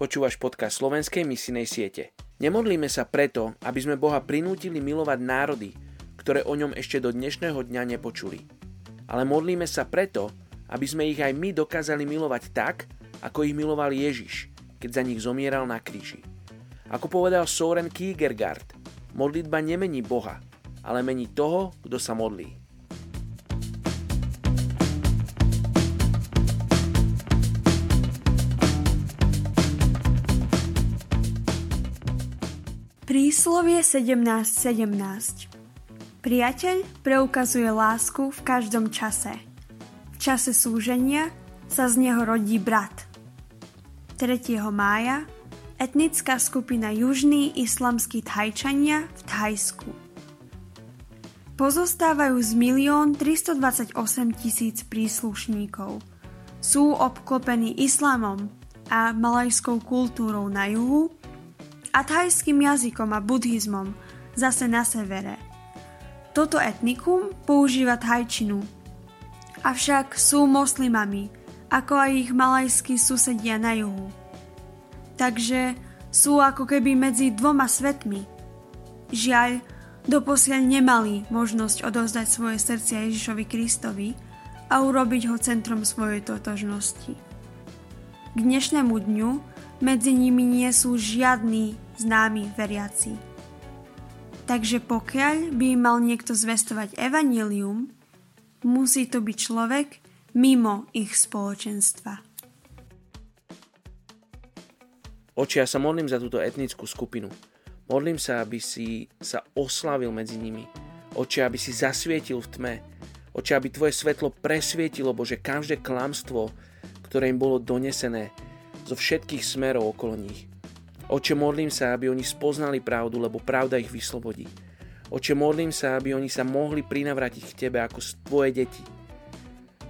Počúvaš podcast slovenskej misinej siete. Nemodlíme sa preto, aby sme Boha prinútili milovať národy, ktoré o ňom ešte do dnešného dňa nepočuli. Ale modlíme sa preto, aby sme ich aj my dokázali milovať tak, ako ich miloval Ježiš, keď za nich zomieral na kríži. Ako povedal Soren Kierkegaard, modlitba nemení Boha, ale mení toho, kto sa modlí. Príslovie 17.17 17. Priateľ preukazuje lásku v každom čase. V čase súženia sa z neho rodí brat. 3. mája etnická skupina Južný islamskí Thajčania v Thajsku. Pozostávajú z 1 328 tisíc príslušníkov. Sú obklopení islamom a malajskou kultúrou na juhu a thajským jazykom a buddhizmom zase na severe. Toto etnikum používa thajčinu. Avšak sú moslimami, ako aj ich malajskí susedia na juhu. Takže sú ako keby medzi dvoma svetmi. Žiaľ, doposiaľ nemali možnosť odovzdať svoje srdcia Ježišovi Kristovi a urobiť ho centrom svojej totožnosti. K dnešnému dňu medzi nimi nie sú žiadni známi veriaci. Takže pokiaľ by mal niekto zvestovať evanílium, musí to byť človek mimo ich spoločenstva. Oči, ja sa modlím za túto etnickú skupinu. Modlím sa, aby si sa oslavil medzi nimi. Oči, aby si zasvietil v tme. Oči, aby tvoje svetlo presvietilo, Bože, každé klamstvo, ktoré im bolo donesené, zo všetkých smerov okolo nich. Oče, modlím sa, aby oni spoznali pravdu, lebo pravda ich vyslobodí. Oče, modlím sa, aby oni sa mohli prinavrátiť k Tebe ako Tvoje deti.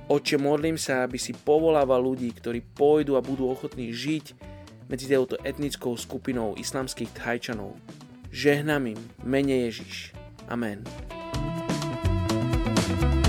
Oče, modlím sa, aby si povolával ľudí, ktorí pôjdu a budú ochotní žiť medzi touto etnickou skupinou islamských Thajčanov. Žehnam im, mene Ježiš. Amen. thank you